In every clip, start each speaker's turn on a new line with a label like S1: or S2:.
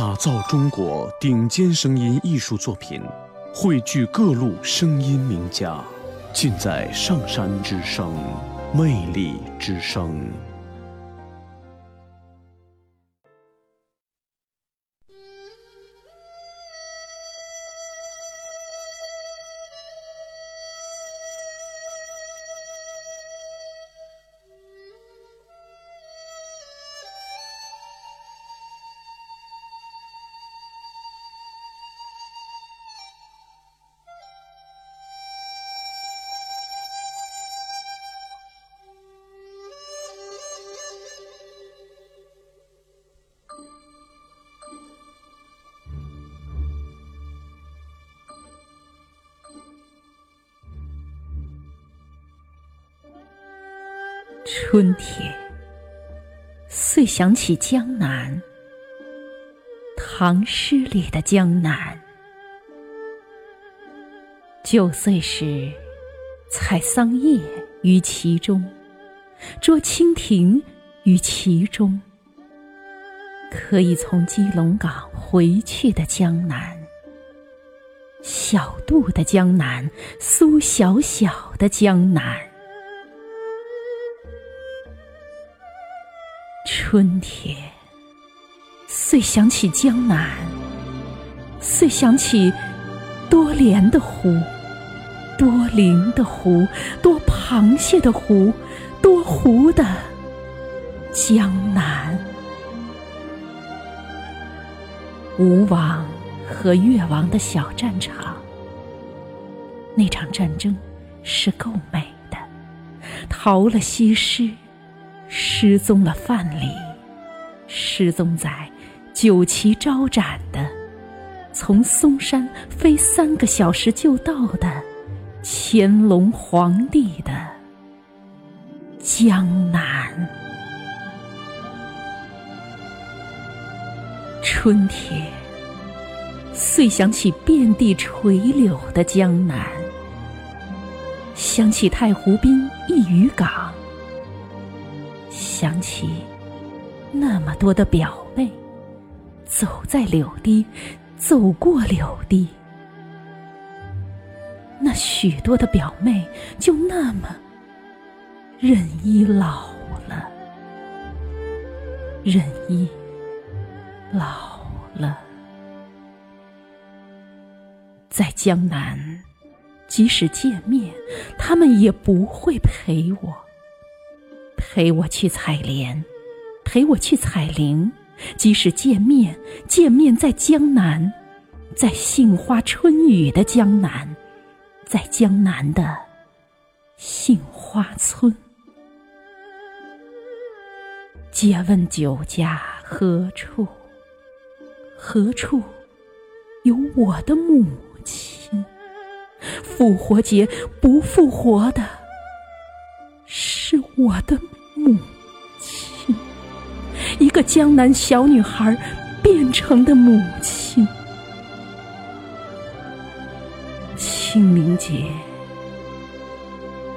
S1: 打造中国顶尖声音艺术作品，汇聚各路声音名家，尽在上山之声，魅力之声。
S2: 春天，遂想起江南，唐诗里的江南。九岁时，采桑叶于其中，捉蜻蜓于其中。可以从基隆港回去的江南，小渡的江南，苏小小的江南。春天，遂想起江南，遂想起多莲的湖，多灵的湖，多螃蟹的湖，多湖的江南。吴王和越王的小战场，那场战争是够美的，逃了西施。失踪了范蠡，失踪在酒旗招展的，从嵩山飞三个小时就到的乾隆皇帝的江南。春天，遂想起遍地垂柳的江南，想起太湖滨一渔港。想起那么多的表妹，走在柳堤，走过柳堤，那许多的表妹就那么任依老了，任依老了，在江南，即使见面，他们也不会陪我。陪我去采莲，陪我去采菱。即使见面，见面在江南，在杏花春雨的江南，在江南的杏花村。借问酒家何处？何处有我的母亲？复活节不复活的。是我的母亲，一个江南小女孩变成的母亲。清明节，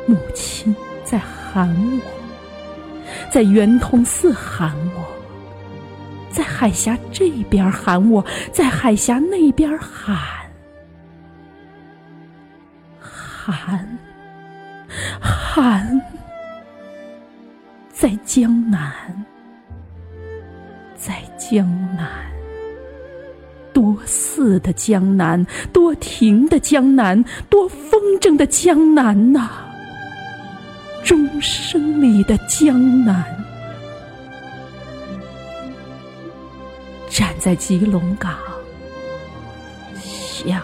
S2: 母亲在喊我，在圆通寺喊我，在海峡这边喊我，在海峡那边喊，喊，喊。在江南，在江南，多寺的江南，多亭的江南，多风筝的江南呐！钟声里的江南，站在吉隆港，想，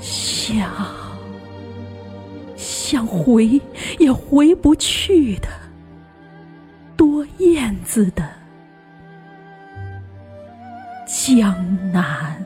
S2: 想。想回也回不去的，多燕子的江南。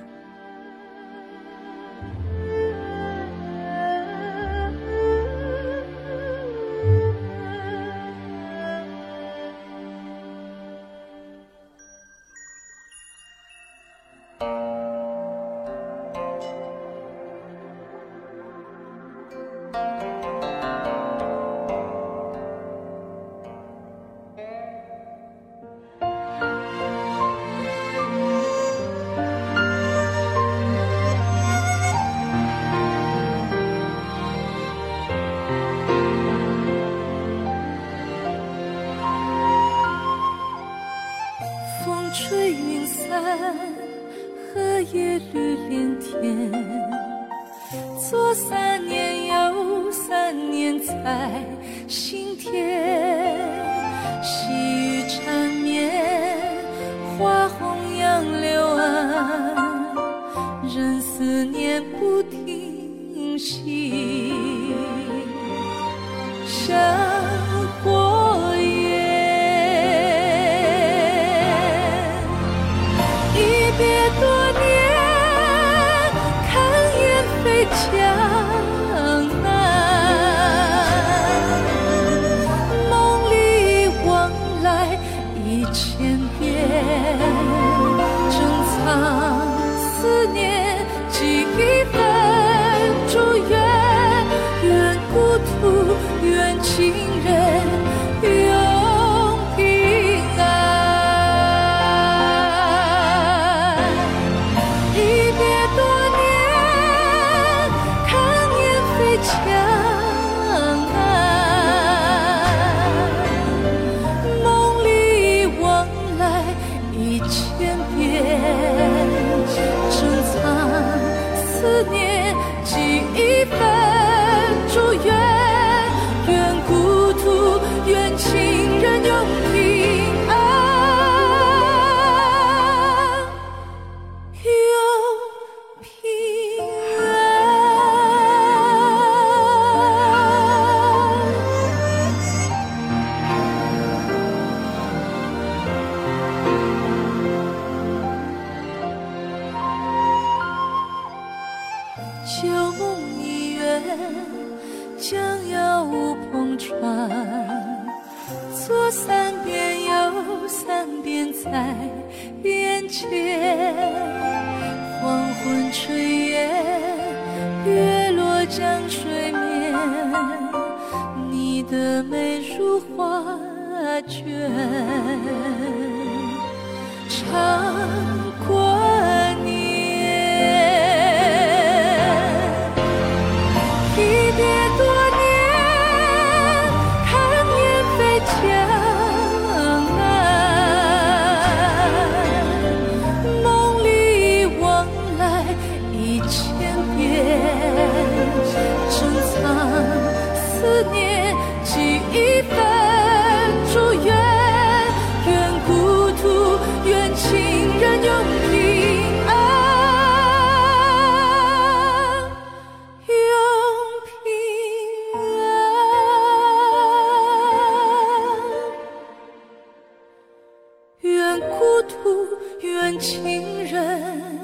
S2: 吹云散，荷叶绿连天。左三年，右三年，才心甜。细雨缠绵，花红杨柳岸，任思念不停息。见。思念。江摇乌篷船左三遍右三遍在眼前黄昏炊烟月落江水面你的美如画卷。唱过愿孤独愿情人。